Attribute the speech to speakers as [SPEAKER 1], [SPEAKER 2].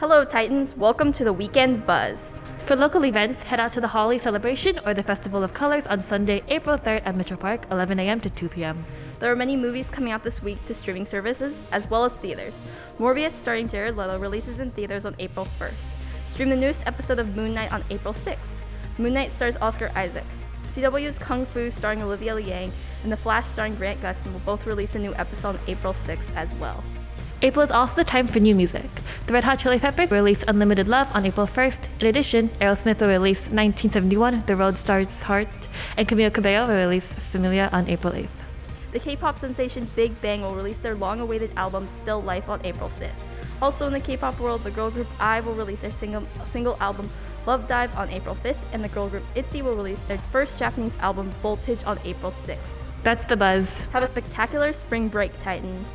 [SPEAKER 1] Hello, Titans. Welcome to the Weekend Buzz.
[SPEAKER 2] For local events, head out to the Holi Celebration or the Festival of Colors on Sunday, April 3rd at Metro Park, 11 a.m. to 2 p.m.
[SPEAKER 1] There are many movies coming out this week to streaming services, as well as theaters. Morbius, starring Jared Leto, releases in theaters on April 1st. Stream the newest episode of Moon Knight on April 6th. Moon Knight stars Oscar Isaac. CW's Kung Fu, starring Olivia Liang, and The Flash, starring Grant Gustin, will both release a new episode on April 6th as well.
[SPEAKER 2] April is also the time for new music. The Red Hot Chili Peppers release Unlimited Love on April 1st. In addition, Aerosmith will release 1971, The Road Starts Heart, and Camila Cabello will release Familia on April 8th.
[SPEAKER 1] The K-pop sensation Big Bang will release their long-awaited album Still Life on April 5th. Also in the K-pop world, the girl group IVE will release their single, single album Love Dive on April 5th, and the girl group ITZY will release their first Japanese album Voltage on April 6th.
[SPEAKER 2] That's the buzz.
[SPEAKER 1] Have a spectacular spring break, Titans.